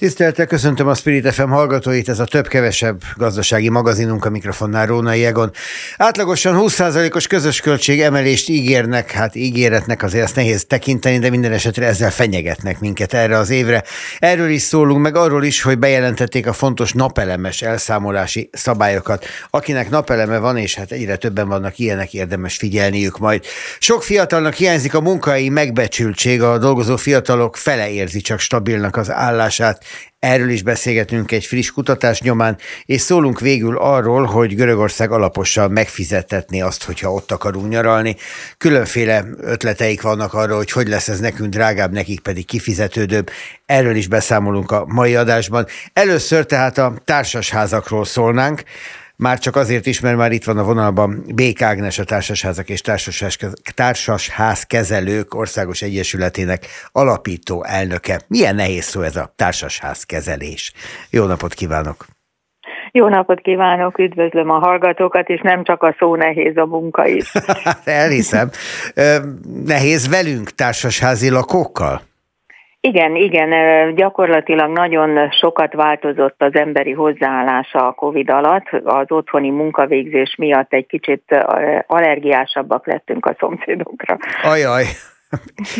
Tisztelettel köszöntöm a Spirit FM hallgatóit, ez a több-kevesebb gazdasági magazinunk a mikrofonnál Rónai Egon. Átlagosan 20%-os közös költség emelést ígérnek, hát ígéretnek azért ezt nehéz tekinteni, de minden esetre ezzel fenyegetnek minket erre az évre. Erről is szólunk, meg arról is, hogy bejelentették a fontos napelemes elszámolási szabályokat. Akinek napeleme van, és hát egyre többen vannak ilyenek, érdemes figyelniük majd. Sok fiatalnak hiányzik a munkai megbecsültség, a dolgozó fiatalok fele érzi csak stabilnak az állását, Erről is beszélgetünk egy friss kutatás nyomán, és szólunk végül arról, hogy Görögország alaposan megfizetetni azt, hogyha ott akarunk nyaralni. Különféle ötleteik vannak arra, hogy hogy lesz ez nekünk drágább, nekik pedig kifizetődőbb. Erről is beszámolunk a mai adásban. Először tehát a társasházakról szólnánk. Már csak azért is, mert már itt van a vonalban Bék Ágnes, a Társasházak és Társasház Kezelők Országos Egyesületének alapító elnöke. Milyen nehéz szó ez a társasház kezelés. Jó napot kívánok! Jó napot kívánok, üdvözlöm a hallgatókat, és nem csak a szó nehéz, a munka is. Elhiszem. Nehéz velünk társasházi lakókkal? Igen, igen, gyakorlatilag nagyon sokat változott az emberi hozzáállása a Covid alatt. Az otthoni munkavégzés miatt egy kicsit allergiásabbak lettünk a szomszédokra. Ajaj,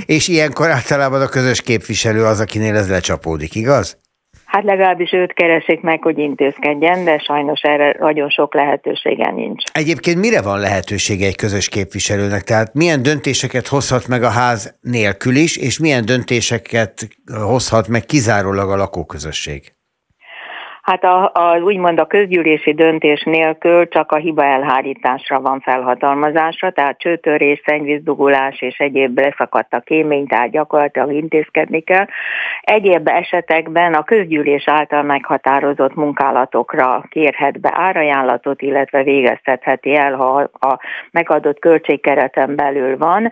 és ilyenkor általában a közös képviselő az, akinél ez lecsapódik, igaz? Hát legalábbis őt keresik meg, hogy intézkedjen, de sajnos erre nagyon sok lehetősége nincs. Egyébként mire van lehetősége egy közös képviselőnek? Tehát milyen döntéseket hozhat meg a ház nélkül is, és milyen döntéseket hozhat meg kizárólag a lakóközösség? Hát a, a, úgymond a közgyűlési döntés nélkül csak a hiba elhárításra van felhatalmazásra, tehát csőtörés, szennyvízdugulás és egyéb leszakadt a kémény, tehát gyakorlatilag intézkedni kell. Egyéb esetekben a közgyűlés által meghatározott munkálatokra kérhet be árajánlatot, illetve végeztetheti el, ha a megadott költségkereten belül van,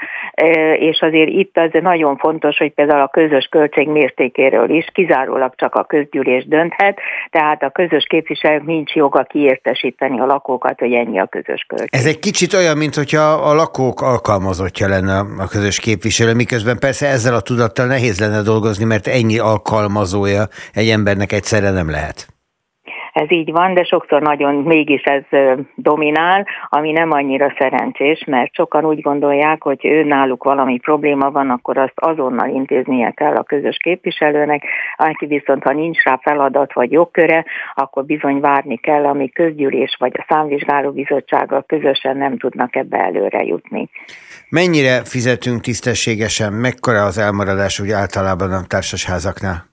és azért itt az nagyon fontos, hogy például a közös költség mértékéről is kizárólag csak a közgyűlés dönthet, tehát tehát a közös képviselők nincs joga kiértesíteni a lakókat, hogy ennyi a közös költség. Ez egy kicsit olyan, mint hogyha a lakók alkalmazottja lenne a közös képviselő, miközben persze ezzel a tudattal nehéz lenne dolgozni, mert ennyi alkalmazója egy embernek egyszerre nem lehet ez így van, de sokszor nagyon mégis ez dominál, ami nem annyira szerencsés, mert sokan úgy gondolják, hogy ő náluk valami probléma van, akkor azt azonnal intéznie kell a közös képviselőnek, aki viszont ha nincs rá feladat vagy jogköre, akkor bizony várni kell, ami közgyűlés vagy a számvizsgáló bizottsággal közösen nem tudnak ebbe előre jutni. Mennyire fizetünk tisztességesen, mekkora az elmaradás úgy általában a társasházaknál?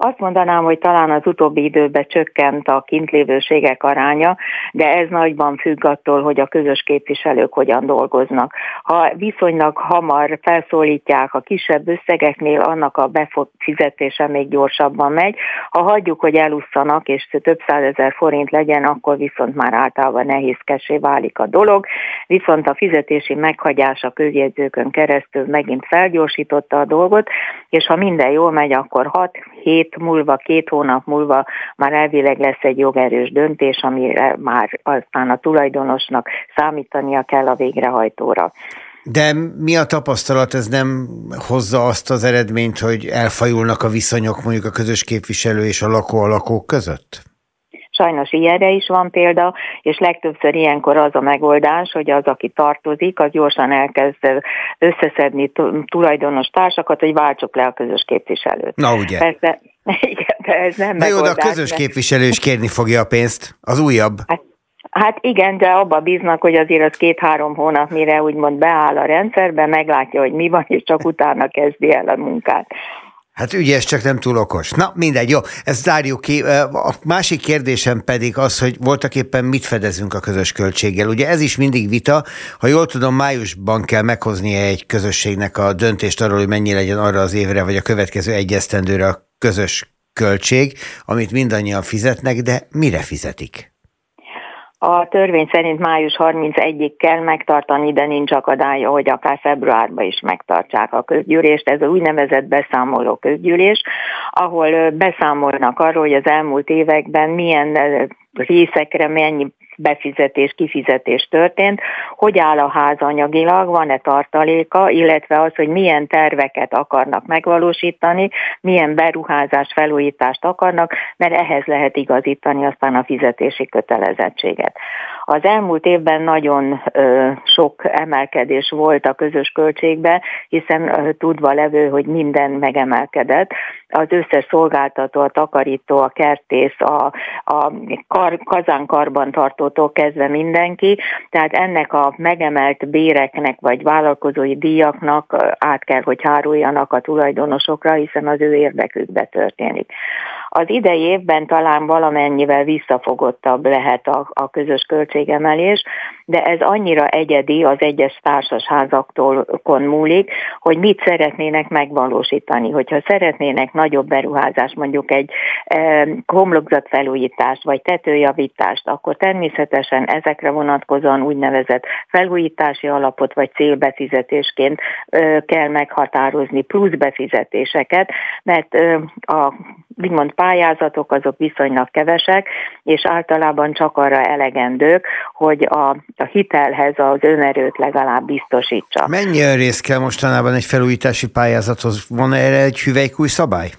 Azt mondanám, hogy talán az utóbbi időben csökkent a kintlévőségek aránya, de ez nagyban függ attól, hogy a közös képviselők hogyan dolgoznak. Ha viszonylag hamar felszólítják a kisebb összegeknél, annak a befizetése még gyorsabban megy. Ha hagyjuk, hogy elusszanak, és több százezer forint legyen, akkor viszont már általában nehézkesé válik a dolog. Viszont a fizetési meghagyás a közjegyzőkön keresztül megint felgyorsította a dolgot, és ha minden jól megy, akkor 6-7 hét múlva, két hónap múlva már elvileg lesz egy jogerős döntés, amire már aztán a tulajdonosnak számítania kell a végrehajtóra. De mi a tapasztalat, ez nem hozza azt az eredményt, hogy elfajulnak a viszonyok mondjuk a közös képviselő és a lakó a lakók között? Sajnos ilyenre is van példa, és legtöbbször ilyenkor az a megoldás, hogy az, aki tartozik, az gyorsan elkezd összeszedni tulajdonos társakat, hogy váltsuk le a közös képviselőt. Na ugye. Persze, igen, de ez nem De jó, de a közös képviselő is kérni fogja a pénzt, az újabb. Hát, Hát igen, de abba bíznak, hogy azért az két-három hónap, mire úgymond beáll a rendszerbe, meglátja, hogy mi van, és csak utána kezdi el a munkát. Hát ügyes, csak nem túl okos. Na, mindegy, jó, ezt zárjuk ki. A másik kérdésem pedig az, hogy voltak éppen mit fedezünk a közös költséggel. Ugye ez is mindig vita. Ha jól tudom, májusban kell meghoznia egy közösségnek a döntést arról, hogy mennyi legyen arra az évre, vagy a következő egyesztendőre a közös költség, amit mindannyian fizetnek, de mire fizetik? A törvény szerint május 31-ig kell megtartani, de nincs akadálya, hogy akár februárban is megtartsák a közgyűlést. Ez az úgynevezett beszámoló közgyűlés, ahol beszámolnak arról, hogy az elmúlt években milyen részekre mennyi befizetés, kifizetés történt, hogy áll a ház anyagilag, van-e tartaléka, illetve az, hogy milyen terveket akarnak megvalósítani, milyen beruházás, felújítást akarnak, mert ehhez lehet igazítani aztán a fizetési kötelezettséget. Az elmúlt évben nagyon ö, sok emelkedés volt a közös költségbe, hiszen ö, tudva levő, hogy minden megemelkedett. Az összes szolgáltató, a takarító, a kertész, a, a kar, kazánkarban tartótól kezdve mindenki, tehát ennek a megemelt béreknek vagy vállalkozói díjaknak át kell, hogy háruljanak a tulajdonosokra, hiszen az ő érdekükbe történik. Az idei évben talán valamennyivel visszafogottabb lehet a, a közös költségemelés, de ez annyira egyedi az egyes társasházaktól múlik, hogy mit szeretnének megvalósítani. Hogyha szeretnének nagyobb beruházást, mondjuk egy e, homlokzatfelújítást vagy tetőjavítást, akkor természetesen ezekre vonatkozóan úgynevezett felújítási alapot vagy célbefizetésként e, kell meghatározni plusz befizetéseket, mert e, a úgymond pályázatok azok viszonylag kevesek, és általában csak arra elegendők, hogy a, a hitelhez az önerőt legalább biztosítsa. Mennyi rész kell mostanában egy felújítási pályázathoz? Van erre egy hüvelykúj szabály?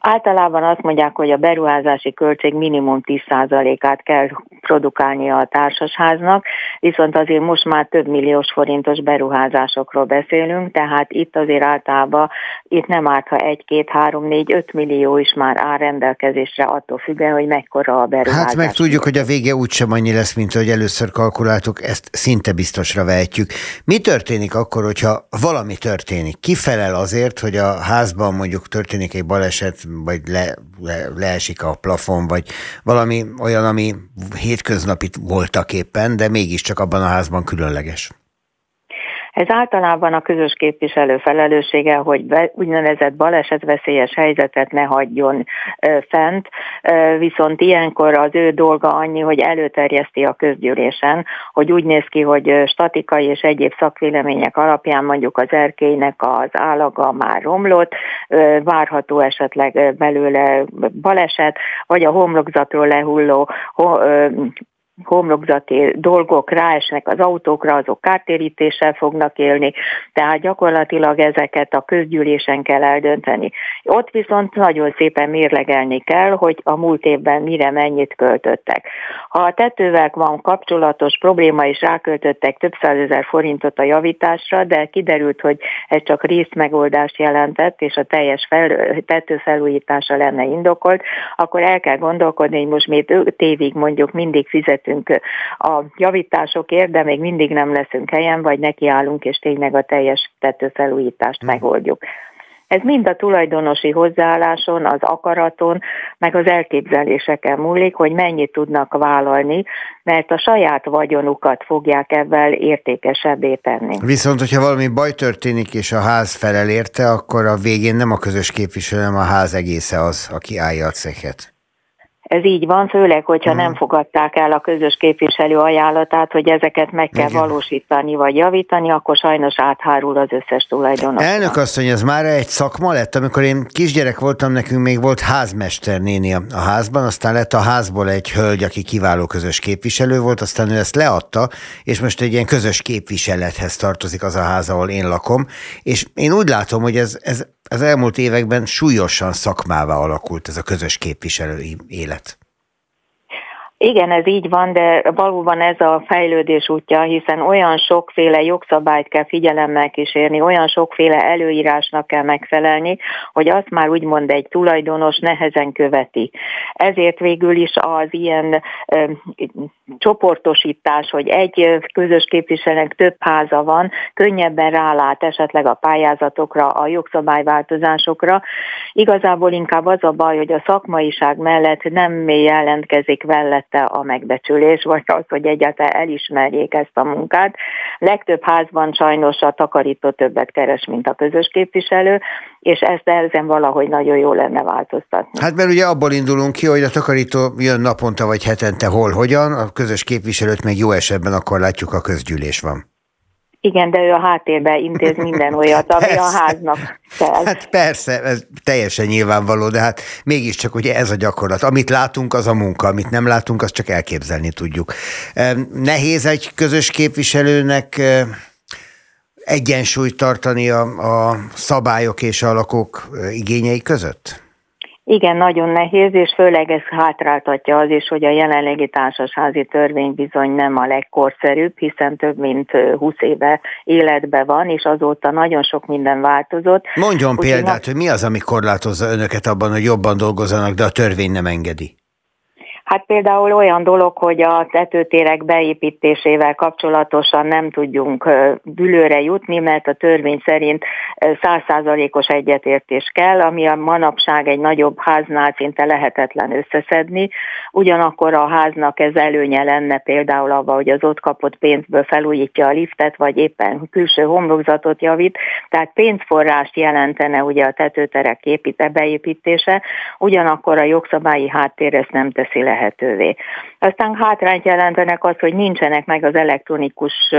Általában azt mondják, hogy a beruházási költség minimum 10%-át kell produkálnia a társasháznak, viszont azért most már több milliós forintos beruházásokról beszélünk, tehát itt azért általában itt nem árt, ha 1, 2, 3, 4, 5 millió is már áll rendelkezésre, attól függően, hogy mekkora a beruházás. Hát meg tudjuk, hogy a vége úgysem annyi lesz, mint ahogy először kalkuláltuk, ezt szinte biztosra vehetjük. Mi történik akkor, hogyha valami történik? Ki felel azért, hogy a házban mondjuk történik egy baleset, vagy le, le, leesik a plafon, vagy valami olyan, ami hétköznapi voltak éppen, de mégiscsak abban a házban különleges. Ez általában a közös képviselő felelőssége, hogy be, úgynevezett balesetveszélyes helyzetet ne hagyjon ö, fent, ö, viszont ilyenkor az ő dolga annyi, hogy előterjeszti a közgyűlésen, hogy úgy néz ki, hogy statikai és egyéb szakvélemények alapján mondjuk az erkélynek az állaga már romlott, ö, várható esetleg belőle baleset, vagy a homlokzatról lehulló homlokzati dolgok ráesnek az autókra, azok kártérítéssel fognak élni, tehát gyakorlatilag ezeket a közgyűlésen kell eldönteni. Ott viszont nagyon szépen mérlegelni kell, hogy a múlt évben mire mennyit költöttek. Ha a tetővel van kapcsolatos probléma, és ráköltöttek több százezer forintot a javításra, de kiderült, hogy ez csak részmegoldást jelentett, és a teljes fel, tető felújítása lenne indokolt, akkor el kell gondolkodni, hogy most még 5 évig mondjuk mindig fizet fizetünk a javításokért, de még mindig nem leszünk helyen, vagy nekiállunk, és tényleg a teljes tetőfelújítást hmm. megoldjuk. Ez mind a tulajdonosi hozzáálláson, az akaraton, meg az elképzeléseken múlik, hogy mennyit tudnak vállalni, mert a saját vagyonukat fogják ebben értékesebbé tenni. Viszont, hogyha valami baj történik, és a ház felel érte, akkor a végén nem a közös képviselő, hanem a ház egésze az, aki állja a ceket. Ez így van, főleg, hogyha nem fogadták el a közös képviselő ajánlatát, hogy ezeket meg kell Igen. valósítani vagy javítani, akkor sajnos áthárul az összes tulajdonos. Elnök asszony, ez már egy szakma lett, amikor én kisgyerek voltam, nekünk még volt házmester néni a házban, aztán lett a házból egy hölgy, aki kiváló közös képviselő volt, aztán ő ezt leadta, és most egy ilyen közös képviselethez tartozik az a ház, ahol én lakom, és én úgy látom, hogy ez, ez az elmúlt években súlyosan szakmává alakult ez a közös képviselői élet. Igen, ez így van, de valóban ez a fejlődés útja, hiszen olyan sokféle jogszabályt kell figyelemmel kísérni, olyan sokféle előírásnak kell megfelelni, hogy azt már úgymond egy tulajdonos nehezen követi. Ezért végül is az ilyen ö, csoportosítás, hogy egy közös képviselőnek több háza van, könnyebben rálát esetleg a pályázatokra, a jogszabályváltozásokra. Igazából inkább az a baj, hogy a szakmaiság mellett nem jelentkezik vele mellette a megbecsülés, vagy az, hogy egyáltalán elismerjék ezt a munkát. Legtöbb házban sajnos a takarító többet keres, mint a közös képviselő, és ezt ezen valahogy nagyon jó lenne változtatni. Hát mert ugye abból indulunk ki, hogy a takarító jön naponta vagy hetente hol, hogyan, a közös képviselőt meg jó esetben akkor látjuk a közgyűlés van. Igen, de ő a háttérbe intéz minden olyat, ami persze. a háznak kell. Hát persze, ez teljesen nyilvánvaló, de hát mégiscsak ugye ez a gyakorlat. Amit látunk, az a munka, amit nem látunk, azt csak elképzelni tudjuk. Nehéz egy közös képviselőnek egyensúlyt tartani a, a szabályok és a lakók igényei között? Igen, nagyon nehéz, és főleg ez hátráltatja az is, hogy a jelenlegi társasházi törvény bizony nem a legkorszerűbb, hiszen több mint 20 éve életbe van, és azóta nagyon sok minden változott. Mondjon Úgy példát, hogy mi az, ami korlátozza önöket abban, hogy jobban dolgozzanak, de a törvény nem engedi? Hát például olyan dolog, hogy a tetőtérek beépítésével kapcsolatosan nem tudjunk dülőre jutni, mert a törvény szerint százszázalékos egyetértés kell, ami a manapság egy nagyobb háznál szinte lehetetlen összeszedni. Ugyanakkor a háznak ez előnye lenne például abban, hogy az ott kapott pénzből felújítja a liftet, vagy éppen külső homlokzatot javít, tehát pénzforrást jelentene ugye a tetőterek építe, beépítése, ugyanakkor a jogszabályi háttér ezt nem teszi le lehetővé. Aztán hátrányt jelentenek az, hogy nincsenek meg az elektronikus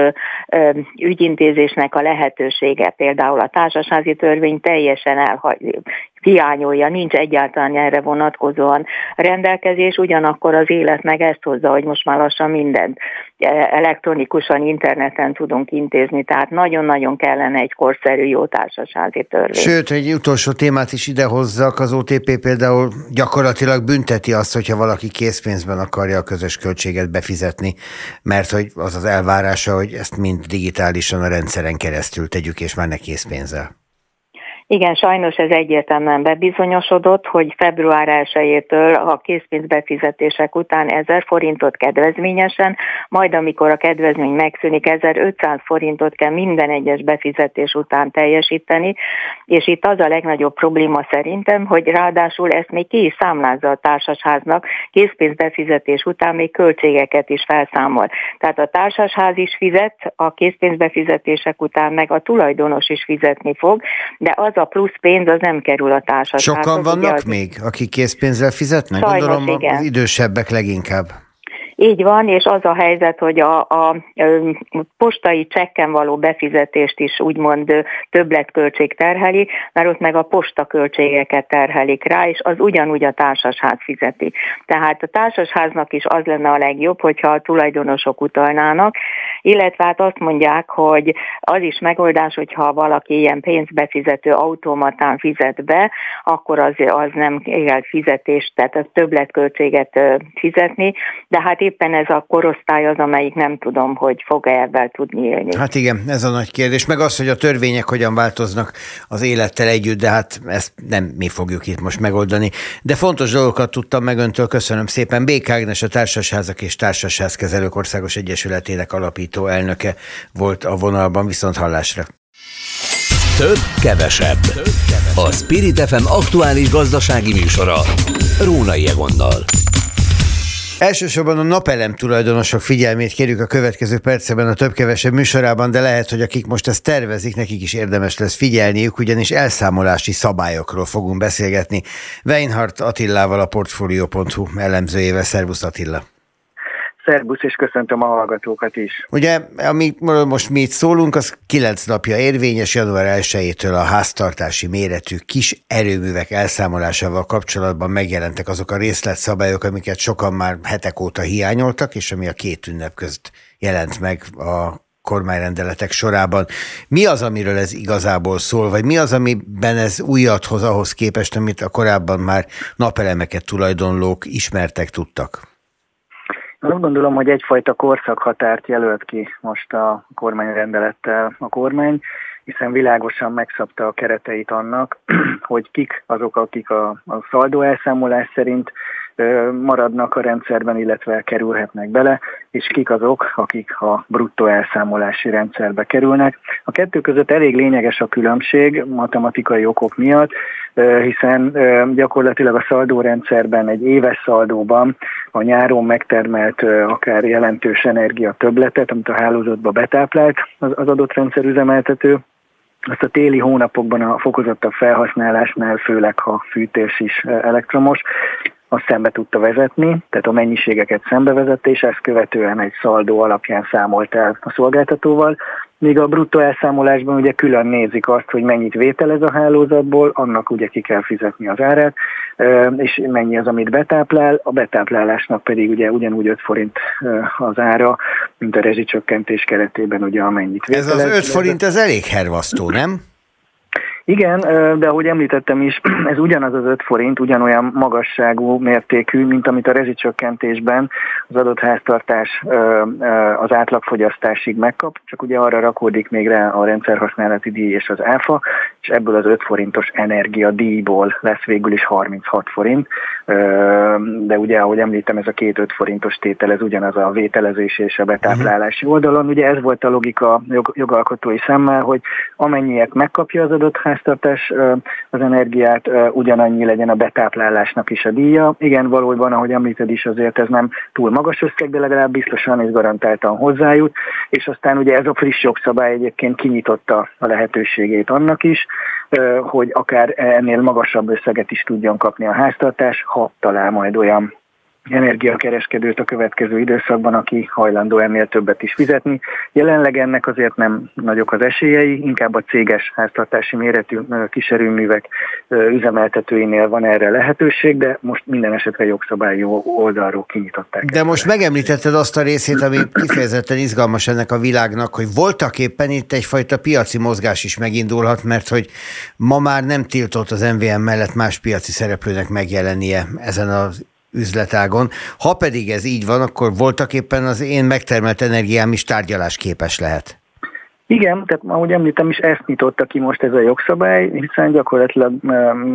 ügyintézésnek a lehetősége. Például a társasházi törvény teljesen elhagy, hiányolja, nincs egyáltalán erre vonatkozóan rendelkezés, ugyanakkor az élet meg ezt hozza, hogy most már lassan mindent elektronikusan, interneten tudunk intézni, tehát nagyon-nagyon kellene egy korszerű jó társasági törvény. Sőt, egy utolsó témát is idehozzak, az OTP például gyakorlatilag bünteti azt, hogyha valaki készpénzben akarja a közös költséget befizetni, mert hogy az az elvárása, hogy ezt mind digitálisan a rendszeren keresztül tegyük, és már ne készpénzzel. Igen, sajnos ez egyértelműen bebizonyosodott, hogy február 1-től a készpénzbefizetések után 1000 forintot kedvezményesen, majd amikor a kedvezmény megszűnik, 1500 forintot kell minden egyes befizetés után teljesíteni, és itt az a legnagyobb probléma szerintem, hogy ráadásul ezt még ki is számlázza a társasháznak, készpénzbefizetés után még költségeket is felszámol. Tehát a társasház is fizet, a készpénzbefizetések után meg a tulajdonos is fizetni fog, de az a plusz pénz az nem kerül a társasághoz. Sokan vannak az... még, akik készpénzzel fizetnek? Sajnos, Gondolom igen. az idősebbek leginkább. Így van, és az a helyzet, hogy a, a, a postai csekken való befizetést is úgymond többletköltség terheli, mert ott meg a posta költségeket terhelik rá, és az ugyanúgy a társasház fizeti. Tehát a társasháznak is az lenne a legjobb, hogyha a tulajdonosok utalnának, illetve hát azt mondják, hogy az is megoldás, hogyha valaki ilyen pénzbefizető automatán fizet be, akkor az, az nem kell fizetést, tehát az többletköltséget fizetni, de hát éppen ez a korosztály az, amelyik nem tudom, hogy fog-e ebben tudni élni. Hát igen, ez a nagy kérdés. Meg az, hogy a törvények hogyan változnak az élettel együtt, de hát ezt nem mi fogjuk itt most megoldani. De fontos dolgokat tudtam meg öntől, köszönöm szépen. Bék Ágnes, a Társasházak és Társasházkezelők Országos Egyesületének alapító elnöke volt a vonalban, viszont hallásra. Több, kevesebb. A Spirit FM aktuális gazdasági műsora. Rónai Egonnal. Elsősorban a napelem tulajdonosok figyelmét kérjük a következő percben a több-kevesebb műsorában, de lehet, hogy akik most ezt tervezik, nekik is érdemes lesz figyelniük, ugyanis elszámolási szabályokról fogunk beszélgetni. Weinhardt Attilával, a Portfolio.hu elemzőjével. Szervusz Attila! Szerbusz, és köszöntöm a hallgatókat is. Ugye, amit most mi itt szólunk, az kilenc napja érvényes, január 1-től a háztartási méretű kis erőművek elszámolásával kapcsolatban megjelentek azok a részletszabályok, amiket sokan már hetek óta hiányoltak, és ami a két ünnep közt jelent meg a kormányrendeletek sorában. Mi az, amiről ez igazából szól, vagy mi az, amiben ez újat hoz ahhoz képest, amit a korábban már napelemeket tulajdonlók ismertek, tudtak? Azt gondolom, hogy egyfajta korszakhatárt jelölt ki most a kormányrendelettel a kormány, hiszen világosan megszabta a kereteit annak, hogy kik azok, akik a, a szaldó elszámolás szerint maradnak a rendszerben, illetve kerülhetnek bele, és kik azok, akik a bruttó elszámolási rendszerbe kerülnek. A kettő között elég lényeges a különbség matematikai okok miatt, hiszen gyakorlatilag a szaldórendszerben egy éves szaldóban a nyáron megtermelt akár jelentős energia többletet, amit a hálózatba betáplált az adott rendszer üzemeltető, azt a téli hónapokban a fokozottabb felhasználásnál, főleg ha fűtés is elektromos, azt szembe tudta vezetni, tehát a mennyiségeket szembe vezette, és ezt követően egy szaldó alapján számolt el a szolgáltatóval, míg a bruttó elszámolásban ugye külön nézik azt, hogy mennyit vételez a hálózatból, annak ugye ki kell fizetni az árát, és mennyi az, amit betáplál, a betáplálásnak pedig ugye ugyanúgy 5 forint az ára, mint a rezsicsökkentés keretében ugye amennyit vételez. Ez az 5 forint, ez elég hervasztó, nem? Igen, de ahogy említettem is, ez ugyanaz az 5 forint, ugyanolyan magasságú mértékű, mint amit a rezsicsökkentésben az adott háztartás az átlagfogyasztásig megkap, csak ugye arra rakódik még rá a rendszerhasználati díj és az áfa, és ebből az 5 forintos energia díjból lesz végül is 36 forint, de ugye, ahogy említem, ez a két 5 forintos tétel, ez ugyanaz a vételezés és a betáplálási mhm. oldalon. Ugye ez volt a logika jogalkotói szemmel, hogy amennyiért megkapja az adott ház háztartás az energiát, ugyanannyi legyen a betáplálásnak is a díja. Igen, valójában, ahogy említed is, azért ez nem túl magas összeg, de legalább biztosan és garantáltan hozzájut, és aztán ugye ez a friss jogszabály egyébként kinyitotta a lehetőségét annak is, hogy akár ennél magasabb összeget is tudjon kapni a háztartás, ha talál majd olyan energiakereskedőt a következő időszakban, aki hajlandó ennél többet is fizetni. Jelenleg ennek azért nem nagyok az esélyei, inkább a céges háztartási méretű kiserőművek üzemeltetőinél van erre lehetőség, de most minden esetre jogszabályi oldalról kinyitották. De most megemlítetted azt a részét, ami kifejezetten izgalmas ennek a világnak, hogy voltak éppen itt egyfajta piaci mozgás is megindulhat, mert hogy ma már nem tiltott az MVM mellett más piaci szereplőnek megjelennie ezen az üzletágon. Ha pedig ez így van, akkor voltak éppen az én megtermelt energiám is tárgyalásképes lehet. Igen, tehát ahogy említem is, ezt nyitotta ki most ez a jogszabály, hiszen gyakorlatilag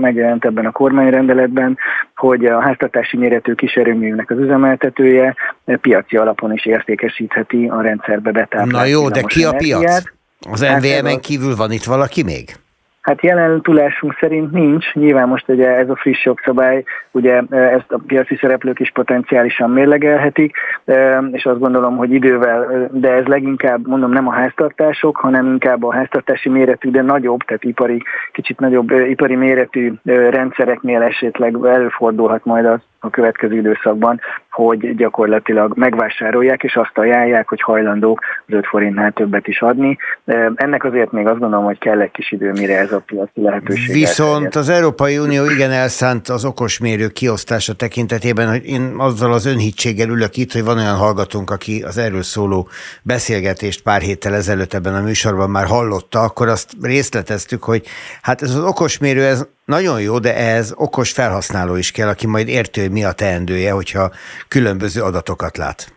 megjelent ebben a kormányrendeletben, hogy a háztartási méretű kiserőműnek az üzemeltetője piaci alapon is értékesítheti a rendszerbe betáplált Na jó, de ki a piac? Az NVM-en hát kívül van itt valaki még? Hát jelen tudásunk szerint nincs. Nyilván most ugye ez a friss jogszabály, ugye e, ezt a piaci szereplők is potenciálisan mérlegelhetik, e, és azt gondolom, hogy idővel, e, de ez leginkább mondom nem a háztartások, hanem inkább a háztartási méretű, de nagyobb, tehát ipari, kicsit nagyobb ipari méretű rendszereknél esetleg előfordulhat majd az, a következő időszakban, hogy gyakorlatilag megvásárolják, és azt ajánlják, hogy hajlandók az 5 forintnál többet is adni. Ennek azért még azt gondolom, hogy kell egy kis idő, mire ez a piaci lehetőség. Viszont az Európai Unió igen elszánt az okosmérő kiosztása tekintetében, hogy én azzal az önhitséggel ülök itt, hogy van olyan hallgatónk, aki az erről szóló beszélgetést pár héttel ezelőtt ebben a műsorban már hallotta, akkor azt részleteztük, hogy hát ez az okosmérő, ez nagyon jó, de ez okos felhasználó is kell, aki majd értő, hogy mi a teendője, hogyha különböző adatokat lát.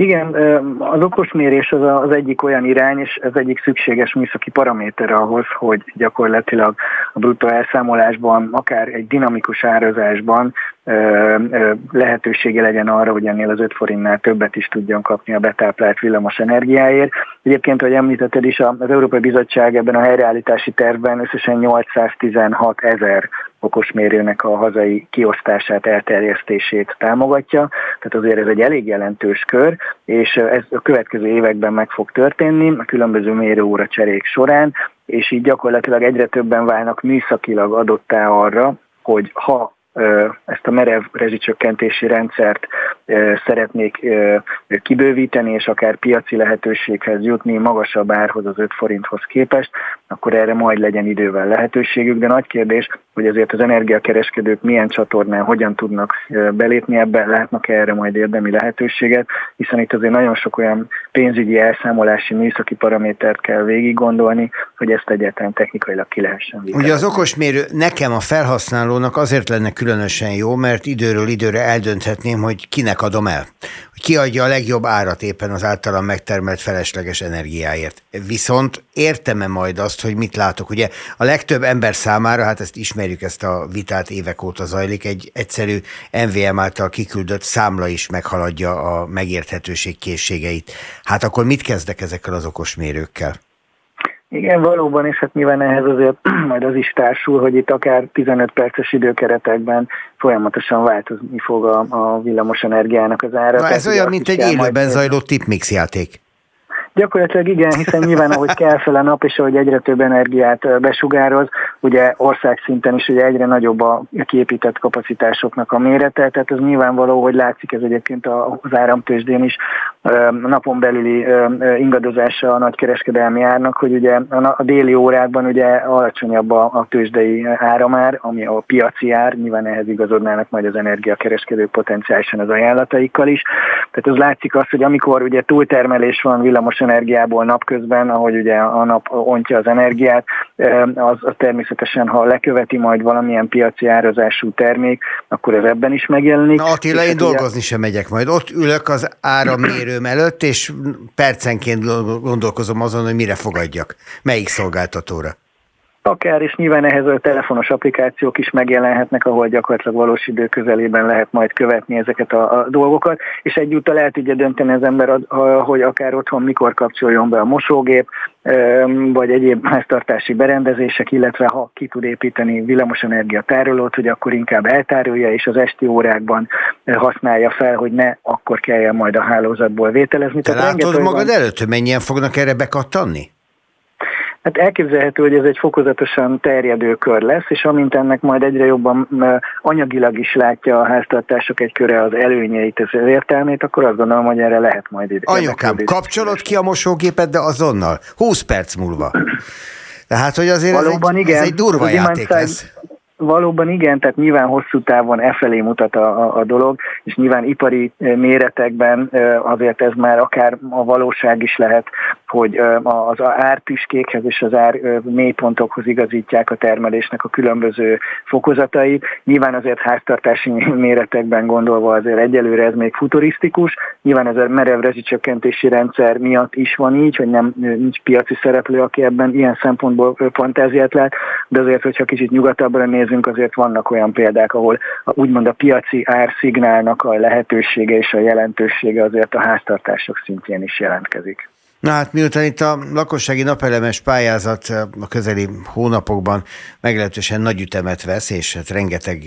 Igen, az okosmérés az az egyik olyan irány, és ez egyik szükséges műszaki paraméter ahhoz, hogy gyakorlatilag a bruttó elszámolásban, akár egy dinamikus árazásban lehetősége legyen arra, hogy ennél az 5 forintnál többet is tudjon kapni a betáplált villamos energiáért. Egyébként, ahogy említetted is, az Európai Bizottság ebben a helyreállítási tervben összesen 816 ezer okosmérőnek a hazai kiosztását, elterjesztését támogatja, tehát azért ez egy elég jelentős kör, és ez a következő években meg fog történni a különböző mérőóra cserék során, és így gyakorlatilag egyre többen válnak műszakilag adottá arra, hogy ha ezt a merev rezsicsökkentési rendszert szeretnék kibővíteni, és akár piaci lehetőséghez jutni magasabb árhoz az 5 forinthoz képest, akkor erre majd legyen idővel lehetőségük, de nagy kérdés, hogy azért az energiakereskedők milyen csatornán hogyan tudnak belépni ebbe, látnak -e erre majd érdemi lehetőséget, hiszen itt azért nagyon sok olyan pénzügyi elszámolási műszaki paramétert kell végig gondolni, hogy ezt egyáltalán technikailag ki lehessen vizsgálni. Ugye az okosmérő nekem a felhasználónak azért lenne különösen jó, mert időről időre eldönthetném, hogy kinek adom el. kiadja a legjobb árat éppen az általam megtermelt felesleges energiáért. Viszont értem-e majd azt, hogy mit látok? Ugye a legtöbb ember számára, hát ezt ismerjük, ezt a vitát évek óta zajlik, egy egyszerű MVM által kiküldött számla is meghaladja a megérthetőség készségeit. Hát akkor mit kezdek ezekkel az okosmérőkkel? Igen, valóban, és hát nyilván ehhez azért majd az is társul, hogy itt akár 15 perces időkeretekben folyamatosan változni fog a, a villamos energiának az ára. Na ez olyan, mint egy élőben zajló tipmix játék. Gyakorlatilag igen, hiszen nyilván ahogy kell fel a nap, és ahogy egyre több energiát besugároz, ugye országszinten is ugye egyre nagyobb a kiépített kapacitásoknak a mérete, tehát ez nyilvánvaló, hogy látszik ez egyébként az áramtősdén is napon belüli ingadozása a nagykereskedelmi árnak, hogy ugye a déli órákban ugye alacsonyabb a tőzsdei áramár, ami a piaci ár, nyilván ehhez igazodnának majd az energiakereskedő potenciálisan az ajánlataikkal is. Tehát az látszik azt, hogy amikor ugye túltermelés van villamos energiából napközben, ahogy ugye a nap ontja az energiát, az, az természetesen, ha leköveti majd valamilyen piaci árazású termék, akkor ez ebben is megjelenik. Na Attila, én dolgozni ugye... sem megyek majd. Ott ülök az árammérőm előtt, és percenként gondolkozom azon, hogy mire fogadjak. Melyik szolgáltatóra? Akár, és nyilván ehhez a telefonos applikációk is megjelenhetnek, ahol gyakorlatilag valós idő közelében lehet majd követni ezeket a, a dolgokat, és egyúttal el tudja dönteni az ember, hogy akár otthon mikor kapcsoljon be a mosógép, vagy egyéb háztartási berendezések, illetve ha ki tud építeni villamosenergia tárolót, hogy akkor inkább eltárolja, és az esti órákban használja fel, hogy ne akkor kelljen majd a hálózatból vételezni. Te Tehát látod magad van... előtt, hogy mennyien fognak erre bekattanni? Hát elképzelhető, hogy ez egy fokozatosan terjedő kör lesz, és amint ennek majd egyre jobban anyagilag is látja a háztartások egy köre az előnyeit, az értelmét, akkor azt gondolom, hogy erre lehet majd ide. Anyukám, kapcsolod ki a mosógépet, de azonnal, 20 perc múlva. Tehát, hogy azért Valóban ez egy, igen. ez egy durva az játék lesz. Valóban igen, tehát nyilván hosszú távon e felé mutat a, a, a dolog, és nyilván ipari méretekben azért ez már akár a valóság is lehet, hogy az ártüskékhez és az ár mélypontokhoz igazítják a termelésnek a különböző fokozatait. Nyilván azért háztartási méretekben gondolva azért egyelőre ez még futurisztikus, nyilván ez a merev rezsicsökkentési rendszer miatt is van így, hogy nem nincs piaci szereplő, aki ebben ilyen szempontból fantáziát lát, de azért, hogyha kicsit nyugatabbra nézünk, azért vannak olyan példák, ahol úgymond a piaci árszignálnak a lehetősége és a jelentősége azért a háztartások szintjén is jelentkezik. Na hát miután itt a lakossági napelemes pályázat a közeli hónapokban meglehetősen nagy ütemet vesz, és hát rengeteg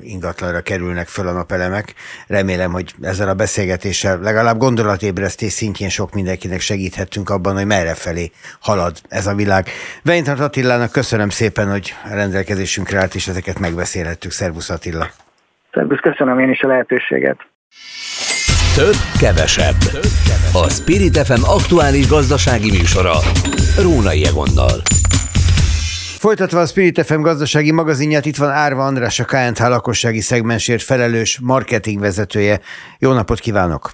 ingatlanra kerülnek föl a napelemek, remélem, hogy ezzel a beszélgetéssel legalább gondolatébresztés szintjén sok mindenkinek segíthetünk abban, hogy merre felé halad ez a világ. Veinthart Attilának köszönöm szépen, hogy a rendelkezésünkre állt, és ezeket megbeszélhettük. Szervusz Attila! Szervusz, köszönöm én is a lehetőséget! Több, kevesebb. A Spirit FM aktuális gazdasági műsora. Rónai Egonnal. Folytatva a Spirit FM gazdasági magazinját, itt van Árva András, a KNH lakossági szegmensért felelős marketing vezetője. Jó napot kívánok!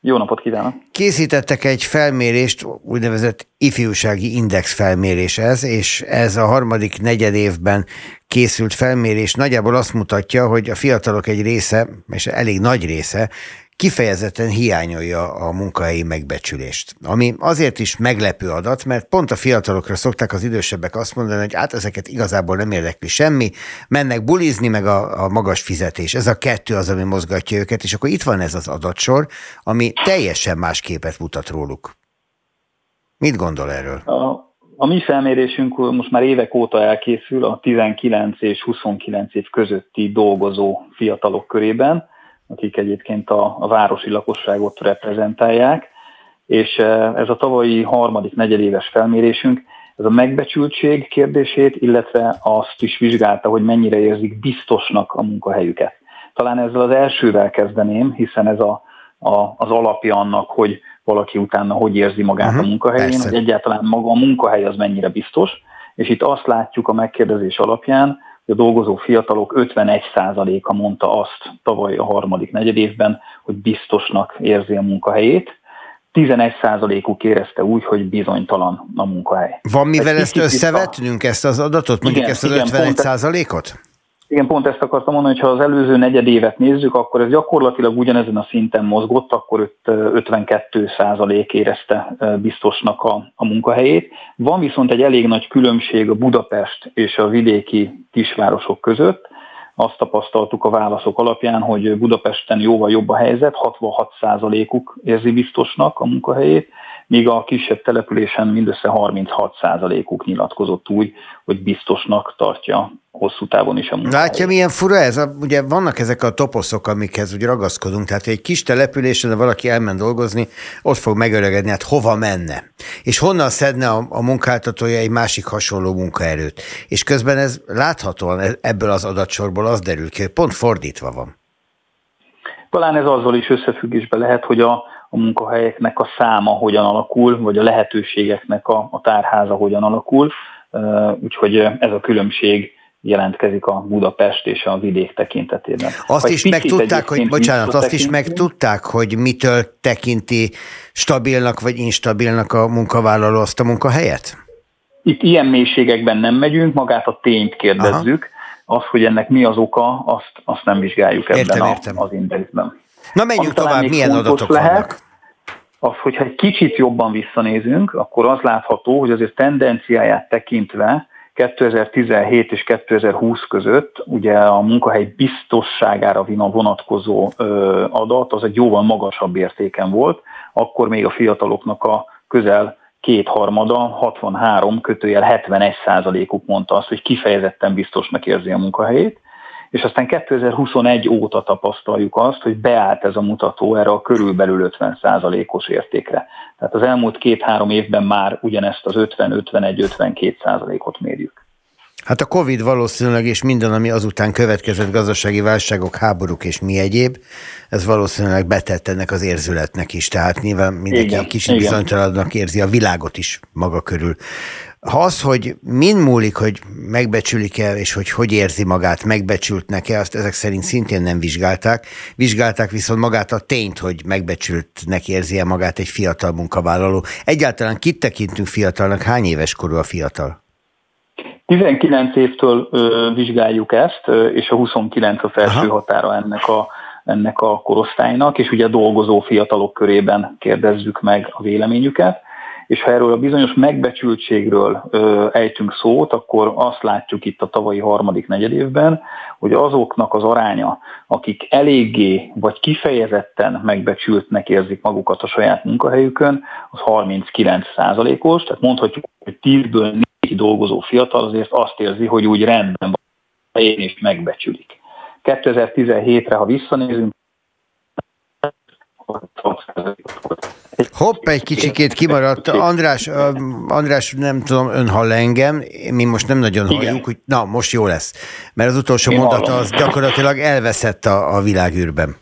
Jó napot kívánok! Készítettek egy felmérést, úgynevezett ifjúsági index felmérés ez, és ez a harmadik negyed évben készült felmérés nagyjából azt mutatja, hogy a fiatalok egy része, és elég nagy része kifejezetten hiányolja a munkahelyi megbecsülést. Ami azért is meglepő adat, mert pont a fiatalokra szokták az idősebbek azt mondani, hogy hát ezeket igazából nem érdekli semmi, mennek bulizni, meg a, a magas fizetés. Ez a kettő az, ami mozgatja őket, és akkor itt van ez az adatsor, ami teljesen más képet mutat róluk. Mit gondol erről? A, a mi felmérésünk most már évek óta elkészül a 19 és 29 év közötti dolgozó fiatalok körében, akik egyébként a, a városi lakosságot reprezentálják, és e, ez a tavalyi harmadik negyedéves felmérésünk, ez a megbecsültség kérdését, illetve azt is vizsgálta, hogy mennyire érzik biztosnak a munkahelyüket. Talán ezzel az elsővel kezdeném, hiszen ez a, a, az alapja annak, hogy valaki utána hogy érzi magát uh-huh, a mhm, munkahelyén, persze. hogy egyáltalán maga a munkahely az mennyire biztos, és itt azt látjuk a megkérdezés alapján, a dolgozó fiatalok 51%-a mondta azt tavaly a harmadik negyedévben, hogy biztosnak érzi a munkahelyét, 11%-uk érezte úgy, hogy bizonytalan a munkahely. Van mivel ezt összevetnünk, ezt az adatot, mondjuk igen, ezt az igen, 51%-ot? Igen, pont ezt akartam mondani, hogy ha az előző negyed évet nézzük, akkor ez gyakorlatilag ugyanezen a szinten mozgott, akkor 52 százalék érezte biztosnak a, a munkahelyét. Van viszont egy elég nagy különbség a Budapest és a vidéki kisvárosok között. Azt tapasztaltuk a válaszok alapján, hogy Budapesten jóval jobb a helyzet, 66 százalékuk érzi biztosnak a munkahelyét, míg a kisebb településen mindössze 36 százalékuk nyilatkozott úgy, hogy biztosnak tartja hosszú távon is a munkahelyét. Látja, milyen fura ez? A, ugye vannak ezek a toposzok, amikhez úgy ragaszkodunk, tehát egy kis településen, de valaki elmen dolgozni, ott fog megöregedni, hát hova menne? És honnan szedne a, a munkáltatója egy másik hasonló munkaerőt? És közben ez láthatóan e, ebből az adatsorból az derül ki, hogy pont fordítva van. Talán ez azzal is összefüggésben lehet, hogy a, a munkahelyeknek a száma hogyan alakul, vagy a lehetőségeknek a, a tárháza hogyan alakul. Úgyhogy ez a különbség jelentkezik a Budapest és a vidék tekintetében. Azt is megtudták, hogy, bocsánat, azt is megtudták, hogy mitől tekinti stabilnak vagy instabilnak a munkavállaló azt a munkahelyet? Itt ilyen mélységekben nem megyünk, magát a tényt kérdezzük. Aha. Az, hogy ennek mi az oka, azt, azt nem vizsgáljuk ebben értem, a, értem. az indexben. Na menjünk tovább, milyen adatok lehet, vannak? Az, hogyha egy kicsit jobban visszanézünk, akkor az látható, hogy azért tendenciáját tekintve 2017 és 2020 között ugye a munkahely biztosságára vonatkozó adat az egy jóval magasabb értéken volt, akkor még a fiataloknak a közel kétharmada, 63 kötőjel 71 százalékuk mondta azt, hogy kifejezetten biztosnak érzi a munkahelyét, és aztán 2021 óta tapasztaljuk azt, hogy beállt ez a mutató erre a körülbelül 50%-os értékre. Tehát az elmúlt két-három évben már ugyanezt az 50-51-52%-ot mérjük. Hát a Covid valószínűleg, és minden, ami azután következett gazdasági válságok, háborúk és mi egyéb, ez valószínűleg betett ennek az érzületnek is. Tehát nyilván mindenki igen, kicsit bizonytalannak érzi a világot is maga körül. Ha az, hogy mind múlik, hogy megbecsülik-e, és hogy hogy érzi magát, megbecsültnek-e, azt ezek szerint szintén nem vizsgálták. Vizsgálták viszont magát a tényt, hogy megbecsültnek érzi-e magát egy fiatal munkavállaló. Egyáltalán kit tekintünk fiatalnak? Hány éves korú a fiatal? 19 évtől ö, vizsgáljuk ezt, ö, és a 29 a felső Aha. határa ennek a, ennek a korosztálynak, és ugye dolgozó fiatalok körében kérdezzük meg a véleményüket és ha erről a bizonyos megbecsültségről ö, ejtünk szót, akkor azt látjuk itt a tavalyi harmadik negyedévben, hogy azoknak az aránya, akik eléggé vagy kifejezetten megbecsültnek érzik magukat a saját munkahelyükön, az 39 százalékos, tehát mondhatjuk, hogy 10-ből 4 dolgozó fiatal azért azt érzi, hogy úgy rendben van, is megbecsülik. 2017-re, ha visszanézünk, Hopp, egy kicsikét kimaradt. András, András, nem tudom, ön hall engem, mi most nem nagyon Igen. halljuk, hogy na, most jó lesz. Mert az utolsó Én mondata az gyakorlatilag elveszett a, a világűrben.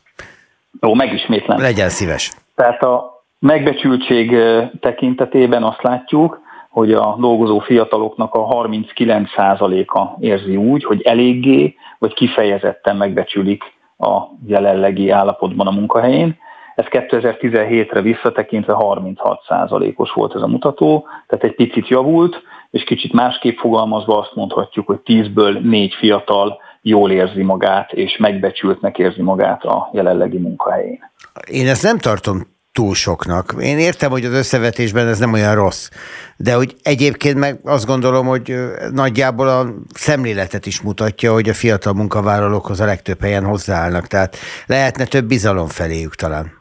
Jó, megismétlem. Legyen szíves. Tehát a megbecsültség tekintetében azt látjuk, hogy a dolgozó fiataloknak a 39%-a érzi úgy, hogy eléggé vagy kifejezetten megbecsülik a jelenlegi állapotban a munkahelyén, ez 2017-re visszatekintve 36%-os volt ez a mutató, tehát egy picit javult, és kicsit másképp fogalmazva azt mondhatjuk, hogy 10-ből 4 fiatal jól érzi magát, és megbecsültnek érzi magát a jelenlegi munkahelyén. Én ezt nem tartom túl soknak. Én értem, hogy az összevetésben ez nem olyan rossz, de hogy egyébként meg azt gondolom, hogy nagyjából a szemléletet is mutatja, hogy a fiatal munkavállalókhoz a legtöbb helyen hozzáállnak, tehát lehetne több bizalom feléjük talán.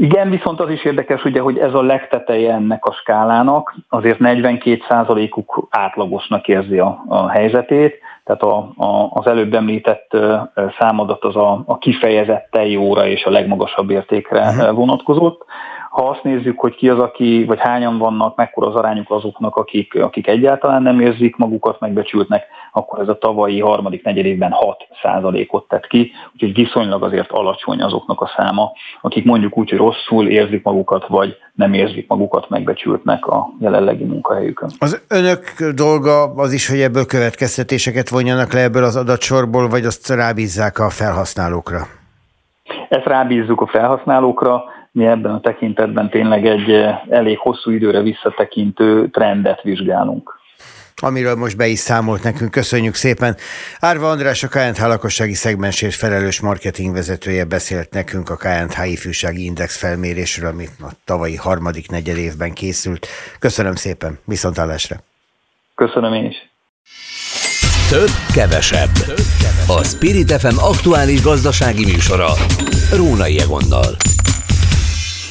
Igen, viszont az is érdekes, ugye, hogy ez a legteteje ennek a skálának, azért 42%-uk átlagosnak érzi a, a helyzetét, tehát a, a, az előbb említett számadat az a, a kifejezetten jóra és a legmagasabb értékre uh-huh. vonatkozott. Ha azt nézzük, hogy ki az, aki, vagy hányan vannak, mekkora az arányuk azoknak, akik, akik egyáltalán nem érzik magukat megbecsültnek, akkor ez a tavalyi harmadik negyedévben 6 ot tett ki, úgyhogy viszonylag azért alacsony azoknak a száma, akik mondjuk úgy, hogy rosszul érzik magukat, vagy nem érzik magukat megbecsültnek a jelenlegi munkahelyükön. Az önök dolga az is, hogy ebből következtetéseket vonjanak le ebből az adatsorból, vagy azt rábízzák a felhasználókra? Ezt rábízzuk a felhasználókra, mi ebben a tekintetben tényleg egy eh, elég hosszú időre visszatekintő trendet vizsgálunk. Amiről most be is számolt nekünk. Köszönjük szépen. Árva András, a KNH lakossági szegmensért felelős marketingvezetője beszélt nekünk a KNH ifjúsági index felmérésről, amit a tavalyi harmadik negyed évben készült. Köszönöm szépen, viszontlátásra. Köszönöm én is. Több, kevesebb. A Spirit FM aktuális gazdasági műsora. Rónai Egonnal.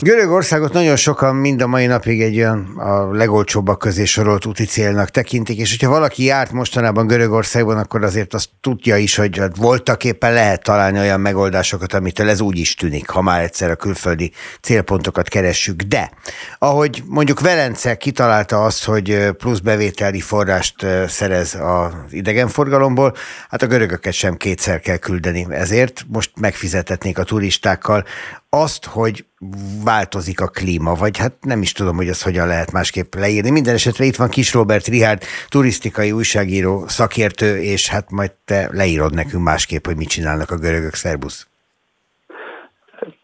Görögországot nagyon sokan mind a mai napig egy olyan a legolcsóbbak közé sorolt úti célnak tekintik, és hogyha valaki járt mostanában Görögországban, akkor azért azt tudja is, hogy hát voltak éppen lehet találni olyan megoldásokat, amitől ez úgy is tűnik, ha már egyszer a külföldi célpontokat keressük. De ahogy mondjuk Velence kitalálta azt, hogy plusz bevételi forrást szerez az idegenforgalomból, hát a görögöket sem kétszer kell küldeni. Ezért most megfizetetnék a turistákkal azt, hogy változik a klíma, vagy hát nem is tudom, hogy ezt hogyan lehet másképp leírni. Minden esetre itt van Kis Robert Rihárd, turisztikai újságíró, szakértő, és hát majd te leírod nekünk másképp, hogy mit csinálnak a görögök. Szerbusz!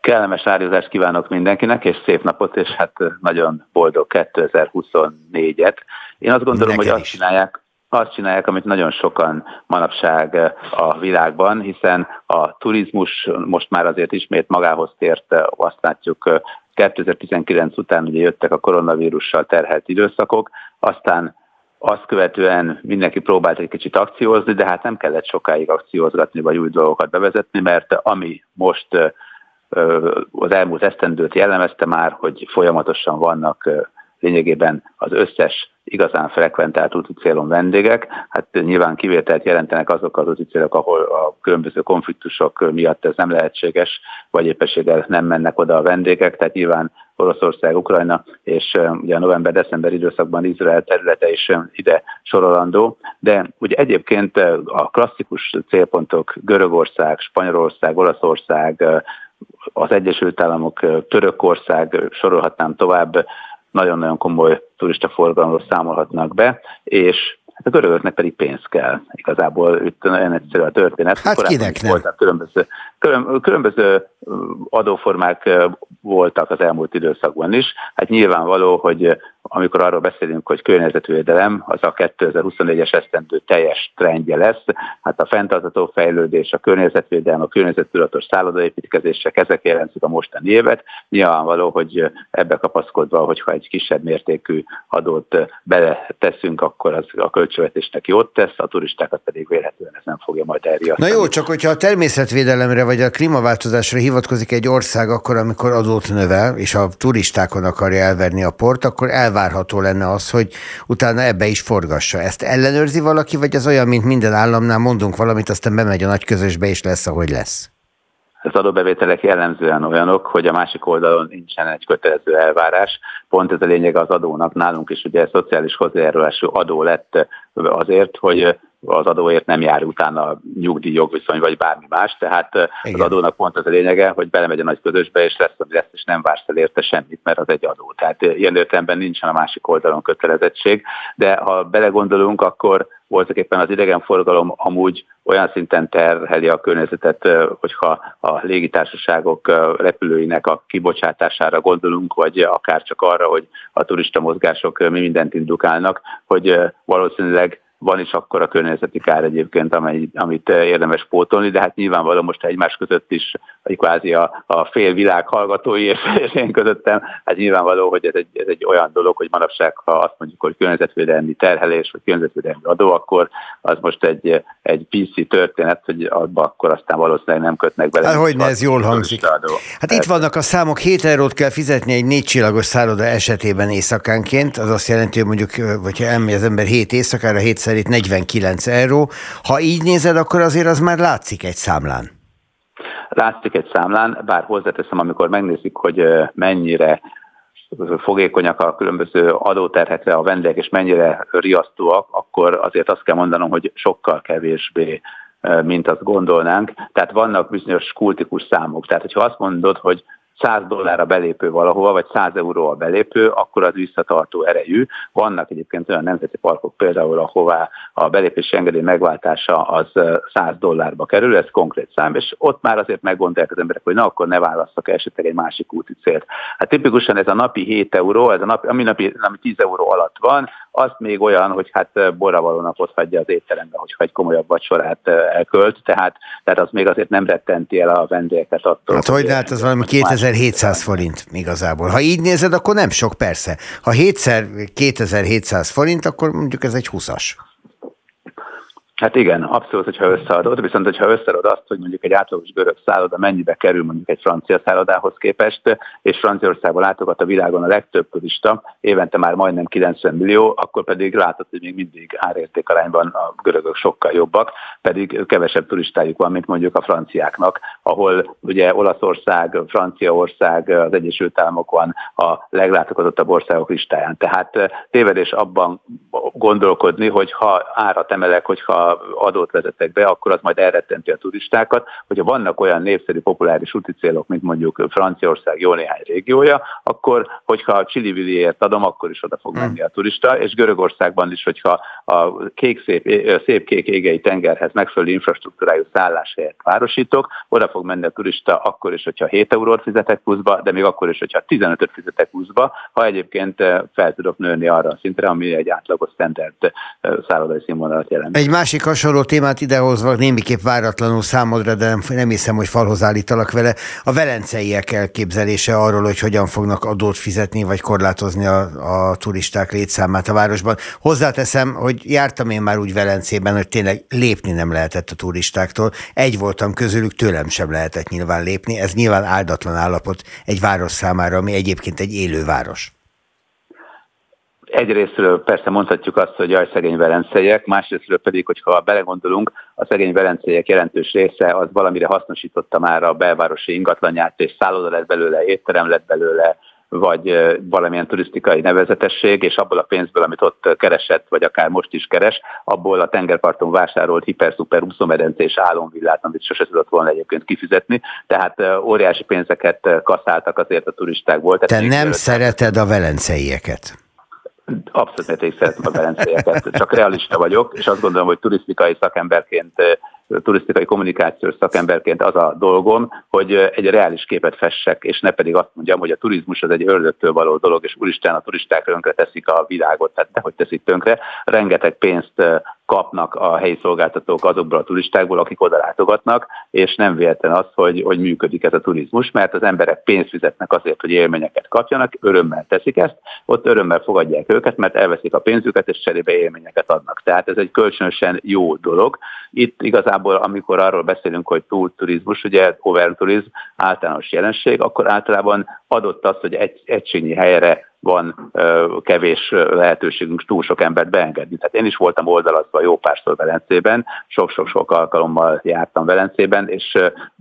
Kellemes árjózást kívánok mindenkinek, és szép napot, és hát nagyon boldog 2024-et. Én azt gondolom, Neked hogy azt csinálják, azt csinálják, amit nagyon sokan manapság eh, a világban, hiszen a turizmus most már azért ismét magához tért, eh, azt látjuk 2019 eh, után ugye jöttek a koronavírussal terhelt időszakok, aztán azt követően mindenki próbált egy kicsit akciózni, de hát nem kellett sokáig akciózgatni, vagy új dolgokat bevezetni, mert ami most az elmúlt esztendőt jellemezte már, hogy folyamatosan vannak lényegében az összes igazán frekventált úti célon vendégek. Hát nyilván kivételt jelentenek azok az úti célok, ahol a különböző konfliktusok miatt ez nem lehetséges, vagy éppességgel nem mennek oda a vendégek, tehát nyilván Oroszország, Ukrajna, és ugye a november-december időszakban Izrael területe is ide sorolandó, de ugye egyébként a klasszikus célpontok Görögország, Spanyolország, Olaszország, az Egyesült Államok, Törökország, sorolhatnám tovább, nagyon-nagyon komoly turista forgalomról számolhatnak be, és hát a görögöknek pedig pénz kell. Igazából itt nagyon egyszerű a történet. Hát Korábban kinek nem? Voltak különböző, különböző adóformák voltak az elmúlt időszakban is. Hát nyilvánvaló, hogy amikor arról beszélünk, hogy környezetvédelem, az a 2024-es esztendő teljes trendje lesz. Hát a fenntartható fejlődés, a környezetvédelem, a környezettudatos szállodaépítkezések, ezek jelentik a mostani évet. Nyilvánvaló, hogy ebbe kapaszkodva, hogyha egy kisebb mértékű adót beleteszünk, akkor az a költségvetésnek jót tesz, a turistákat pedig vélhetően ez nem fogja majd elriasztani. Na jó, csak hogyha a természetvédelemre vagy a klímaváltozásra hivatkozik egy ország akkor, amikor adót növel, és a turistákon akarja elverni a port, akkor elvárható lenne az, hogy utána ebbe is forgassa. Ezt ellenőrzi valaki, vagy az olyan, mint minden államnál mondunk valamit, aztán bemegy a nagy közösbe, és lesz, ahogy lesz? Az adóbevételek jellemzően olyanok, hogy a másik oldalon nincsen egy kötelező elvárás. Pont ez a lényeg az adónak. Nálunk is ugye szociális hozzájárulású adó lett azért, hogy az adóért nem jár utána nyugdíj jogviszony vagy bármi más, tehát Igen. az adónak pont az a lényege, hogy belemegy a nagy közösbe, és lesz, ami lesz, és nem vársz el érte semmit, mert az egy adó. Tehát ilyen értelemben nincsen a másik oldalon kötelezettség, de ha belegondolunk, akkor voltak éppen az idegenforgalom amúgy olyan szinten terheli a környezetet, hogyha a légitársaságok repülőinek a kibocsátására gondolunk, vagy akár csak arra, hogy a turista mozgások mi mindent indukálnak, hogy valószínűleg van is akkor a környezeti kár egyébként, amely, amit érdemes pótolni, de hát nyilvánvalóan most egymás között is, hogy kvázi a, a fél világ hallgatói és, és én közöttem, hát nyilvánvaló, hogy ez egy, ez egy olyan dolog, hogy manapság, ha azt mondjuk, hogy környezetvédelmi terhelés, vagy környezetvédelmi adó, akkor az most egy, egy PC történet, hogy abba akkor aztán valószínűleg nem kötnek bele. Hát hogy ne, ez jól hangzik. Adó. Hát itt vannak a számok, 7 eurót kell fizetni egy négy csillagos szálloda esetében éjszakánként, az azt jelenti, hogy mondjuk, hogyha elmegy az ember 7 éjszakára, 7 szerint 49 euró. Ha így nézed, akkor azért az már látszik egy számlán. Látszik egy számlán, bár hozzáteszem, amikor megnézik, hogy mennyire fogékonyak a különböző adóterhekre a vendégek, és mennyire riasztóak, akkor azért azt kell mondanom, hogy sokkal kevésbé mint azt gondolnánk. Tehát vannak bizonyos kultikus számok. Tehát, hogyha azt mondod, hogy 100 dollár a belépő valahova, vagy 100 euró a belépő, akkor az visszatartó erejű. Vannak egyébként olyan nemzeti parkok például, ahová a belépési engedély megváltása az 100 dollárba kerül, ez konkrét szám, és ott már azért meggondolják az emberek, hogy na akkor ne válasszak esetleg egy másik úti célt. Hát tipikusan ez a napi 7 euró, ez a napi, ami napi, ami 10 euró alatt van, azt még olyan, hogy hát borravaló napot hagyja az étterembe, hogyha egy komolyabb vacsorát elkölt, tehát, tehát az még azért nem rettenti el a vendégeket attól. Hát hogy lehet, az valami 2700 forint igazából. Ha így nézed, akkor nem sok, persze. Ha 7 2700 forint, akkor mondjuk ez egy 20-as. Hát igen, abszolút, hogyha összeadod, viszont hogyha összeadod azt, hogy mondjuk egy átlagos görög szálloda mennyibe kerül mondjuk egy francia szállodához képest, és Franciaországban látogat a világon a legtöbb turista, évente már majdnem 90 millió, akkor pedig látod, hogy még mindig árértékarányban a görögök sokkal jobbak, pedig kevesebb turistájuk van, mint mondjuk a franciáknak, ahol ugye Olaszország, Franciaország, az Egyesült Államok van a leglátogatottabb országok listáján. Tehát eh, tévedés abban gondolkodni, hogy ha árat emelek, hogyha adót vezetek be, akkor az majd elrettenti a turistákat. Hogyha vannak olyan népszerű, populáris úti célok, mint mondjuk Franciaország jó néhány régiója, akkor, hogyha a Csilliviliért adom, akkor is oda fog menni a turista, és Görögországban is, hogyha a kék szép, szép kék égei tengerhez megfelelő infrastruktúrájú szálláshelyet városítok, oda fog menni a turista akkor is, hogyha 7 eurót fizetek pluszba, de még akkor is, hogyha 15-öt fizetek pluszba, ha egyébként fel tudok nőni arra a szintre, ami egy átlagos standard szállodai színvonalat jelent. Egy másik hasonló témát idehozva, némiképp váratlanul számodra, de nem, nem hiszem, hogy falhoz állítalak vele, a velenceiek elképzelése arról, hogy hogyan fognak adót fizetni, vagy korlátozni a, a turisták létszámát a városban. Hozzáteszem, hogy jártam én már úgy Velencében, hogy tényleg lépni nem lehetett a turistáktól. Egy voltam közülük, tőlem sem lehetett nyilván lépni. Ez nyilván áldatlan állapot egy város számára, ami egyébként egy élő város egyrésztről persze mondhatjuk azt, hogy jaj, szegény velenceiek, másrésztről pedig, hogyha belegondolunk, a szegény velenceiek jelentős része az valamire hasznosította már a belvárosi ingatlanját, és szálloda lett belőle, étterem lett belőle, vagy valamilyen turisztikai nevezetesség, és abból a pénzből, amit ott keresett, vagy akár most is keres, abból a tengerparton vásárolt hiper-szuper úszómedencés álomvillát, amit sose tudott volna egyébként kifizetni, tehát óriási pénzeket kaszáltak azért a turisták volt. Te nem szereted a velenceieket? Abszolút mértékig szeretem a velencélyeket, csak realista vagyok, és azt gondolom, hogy turisztikai szakemberként, turisztikai kommunikációs szakemberként az a dolgom, hogy egy reális képet fessek, és ne pedig azt mondjam, hogy a turizmus az egy ördögtől való dolog, és úristen a turisták tönkre teszik a világot, tehát nehogy teszik tönkre. Rengeteg pénzt kapnak a helyi szolgáltatók azokból a turistákból, akik oda látogatnak, és nem véletlen az, hogy, hogy működik ez a turizmus, mert az emberek pénzt fizetnek azért, hogy élményeket kapjanak, örömmel teszik ezt, ott örömmel fogadják őket, mert elveszik a pénzüket, és cserébe élményeket adnak. Tehát ez egy kölcsönösen jó dolog. Itt igazából, amikor arról beszélünk, hogy túlturizmus, ugye overturizm általános jelenség, akkor általában adott az, hogy egy egységnyi helyre van kevés lehetőségünk túl sok embert beengedni. Tehát én is voltam oldalazva jó párszor Velencében, sok-sok-sok alkalommal jártam Velencében, és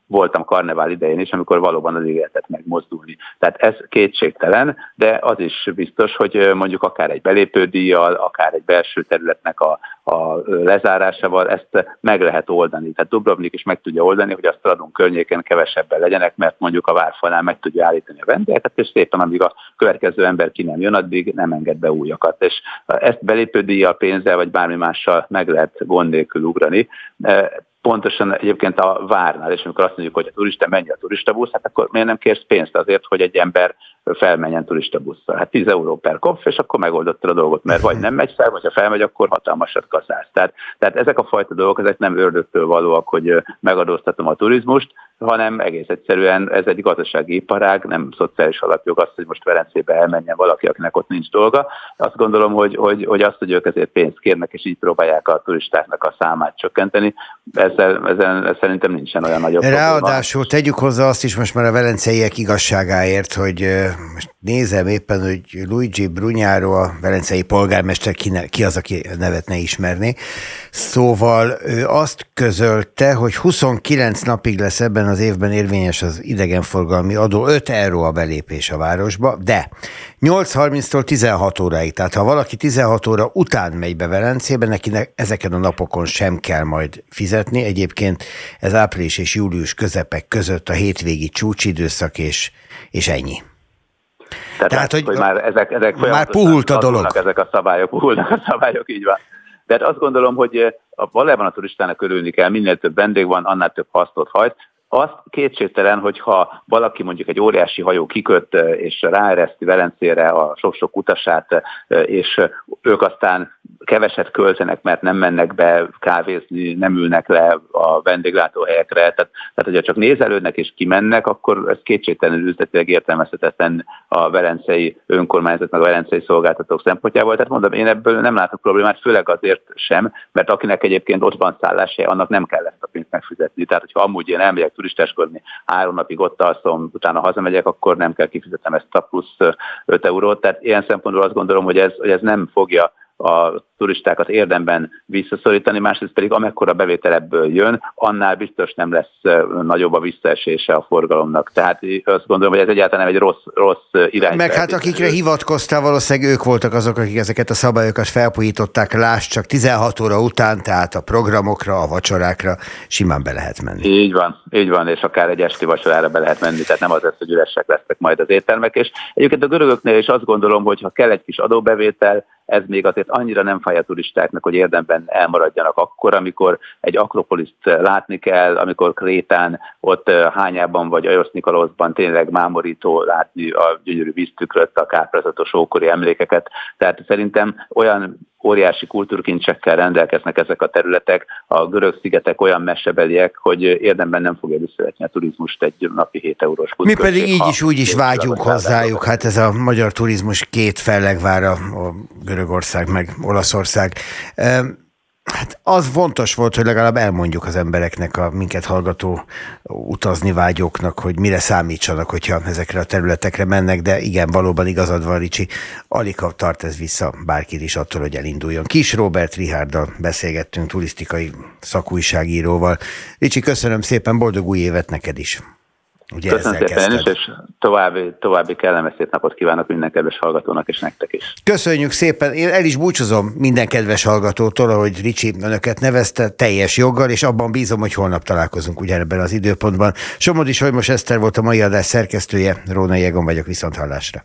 voltam karnevál idején is, amikor valóban az ígéretet megmozdulni. Tehát ez kétségtelen, de az is biztos, hogy mondjuk akár egy belépődíjjal, akár egy belső területnek a, a lezárásával ezt meg lehet oldani. Tehát Dubrovnik is meg tudja oldani, hogy a Stradon környéken kevesebben legyenek, mert mondjuk a várfalán meg tudja állítani a vendégeket, és szépen amíg a következő ember ki nem jön, addig nem enged be újakat. És ezt belépődíjjal, pénzzel vagy bármi mással meg lehet gond nélkül ugrani pontosan egyébként a várnál, és amikor azt mondjuk, hogy a turista menj a turistabusz, hát akkor miért nem kérsz pénzt azért, hogy egy ember felmenjen turistabusszal? Hát 10 euró per kopf, és akkor megoldottad a dolgot, mert vagy nem megy fel, vagy ha felmegy, akkor hatalmasat kaszálsz. Tehát, tehát ezek a fajta dolgok, ezek nem ördögtől valóak, hogy megadóztatom a turizmust, hanem egész egyszerűen ez egy gazdasági iparág, nem szociális alapjog az, hogy most Velencébe elmenjen valaki, akinek ott nincs dolga. Azt gondolom, hogy, hogy, hogy azt, hogy ők ezért pénzt kérnek, és így próbálják a turistáknak a számát csökkenteni, ezzel, ezzel szerintem nincsen olyan nagyobb Ráadásul probléma. tegyük hozzá azt is most már a velenceiek igazságáért, hogy most nézem éppen, hogy Luigi Brunyáro, a velencei polgármester, ki, ne, ki az, aki nevet ne ismerni. Szóval ő azt közölte, hogy 29 napig lesz ebben az évben érvényes az idegenforgalmi adó, 5 euró a belépés a városba, de 8.30-tól 16 óráig, tehát ha valaki 16 óra után megy be Velencébe, neki ezeken a napokon sem kell majd fizetni. Egyébként ez április és július közepek között a hétvégi csúcsidőszak, és, és ennyi. Tehát, Tehát hogy, hogy már ezek, ezek már puhult a dolog. Ezek a szabályok, puhulnak a szabályok, így van. De azt gondolom, hogy valójában a turistának örülni kell, minél több vendég van, annál több hasznot hajt. Azt kétségtelen, hogyha valaki mondjuk egy óriási hajó kiköt és ráereszti Velencére a sok-sok utasát, és ők aztán keveset költenek, mert nem mennek be kávézni, nem ülnek le a vendéglátóhelyekre. Tehát, tehát hogyha csak nézelődnek és kimennek, akkor ez kétségtelenül üzletileg értelmezhetetlen a velencei önkormányzat, meg a velencei szolgáltatók szempontjából. Tehát mondom, én ebből nem látok problémát, főleg azért sem, mert akinek egyébként ott van szálláshely, annak nem kell ezt a pénzt megfizetni. Tehát, hogyha amúgy én elmegyek turistáskodni, három napig ott alszom, utána hazamegyek, akkor nem kell kifizetnem ezt a plusz 5 eurót. Tehát ilyen szempontból azt gondolom, hogy ez, hogy ez nem fogja a turistákat érdemben visszaszorítani, másrészt pedig amekkora bevétel ebből jön, annál biztos nem lesz nagyobb a visszaesése a forgalomnak. Tehát azt gondolom, hogy ez egyáltalán nem egy rossz, rossz irány. Meg hát akikre hivatkoztál, valószínűleg ők voltak azok, akik ezeket a szabályokat felpújították, láss csak 16 óra után, tehát a programokra, a vacsorákra simán be lehet menni. Így van, így van, és akár egy esti vacsorára be lehet menni, tehát nem az lesz, hogy üresek lesznek majd az éttermek. És egyébként a görögöknél is azt gondolom, hogy ha kell egy kis adóbevétel, ez még azért annyira nem fáj a turistáknak, hogy érdemben elmaradjanak akkor, amikor egy akropoliszt látni kell, amikor Krétán, ott hányában vagy Ajosz Nikoloszban tényleg mámorító látni a gyönyörű víztükröt, a káprázatos ókori emlékeket. Tehát szerintem olyan óriási kultúrkincsekkel rendelkeznek ezek a területek, a görög szigetek olyan mesebeliek, hogy érdemben nem fogja visszavetni a turizmust egy napi 7 eurós Mi pedig így is úgy is vágyunk hozzájuk, hát ez a magyar turizmus két fellegvára, a Görögország meg Olaszország. Hát az fontos volt, hogy legalább elmondjuk az embereknek, a minket hallgató utazni vágyóknak, hogy mire számítsanak, hogyha ezekre a területekre mennek, de igen, valóban igazad van, Ricsi, alig tart ez vissza bárkit is attól, hogy elinduljon. Kis Robert Rihárdal beszélgettünk, turisztikai szakújságíróval. Ricsi, köszönöm szépen, boldog új évet neked is! Ugye Köszönöm szépen is, és további, további kellemes szép napot kívánok minden kedves hallgatónak, és nektek is. Köszönjük szépen, én el is búcsúzom minden kedves hallgatótól, ahogy Ricsi önöket nevezte, teljes joggal, és abban bízom, hogy holnap találkozunk ugyanebben az időpontban. Somodi Solymos Eszter volt a mai adás szerkesztője, Róna Jegon vagyok, viszont hallásra.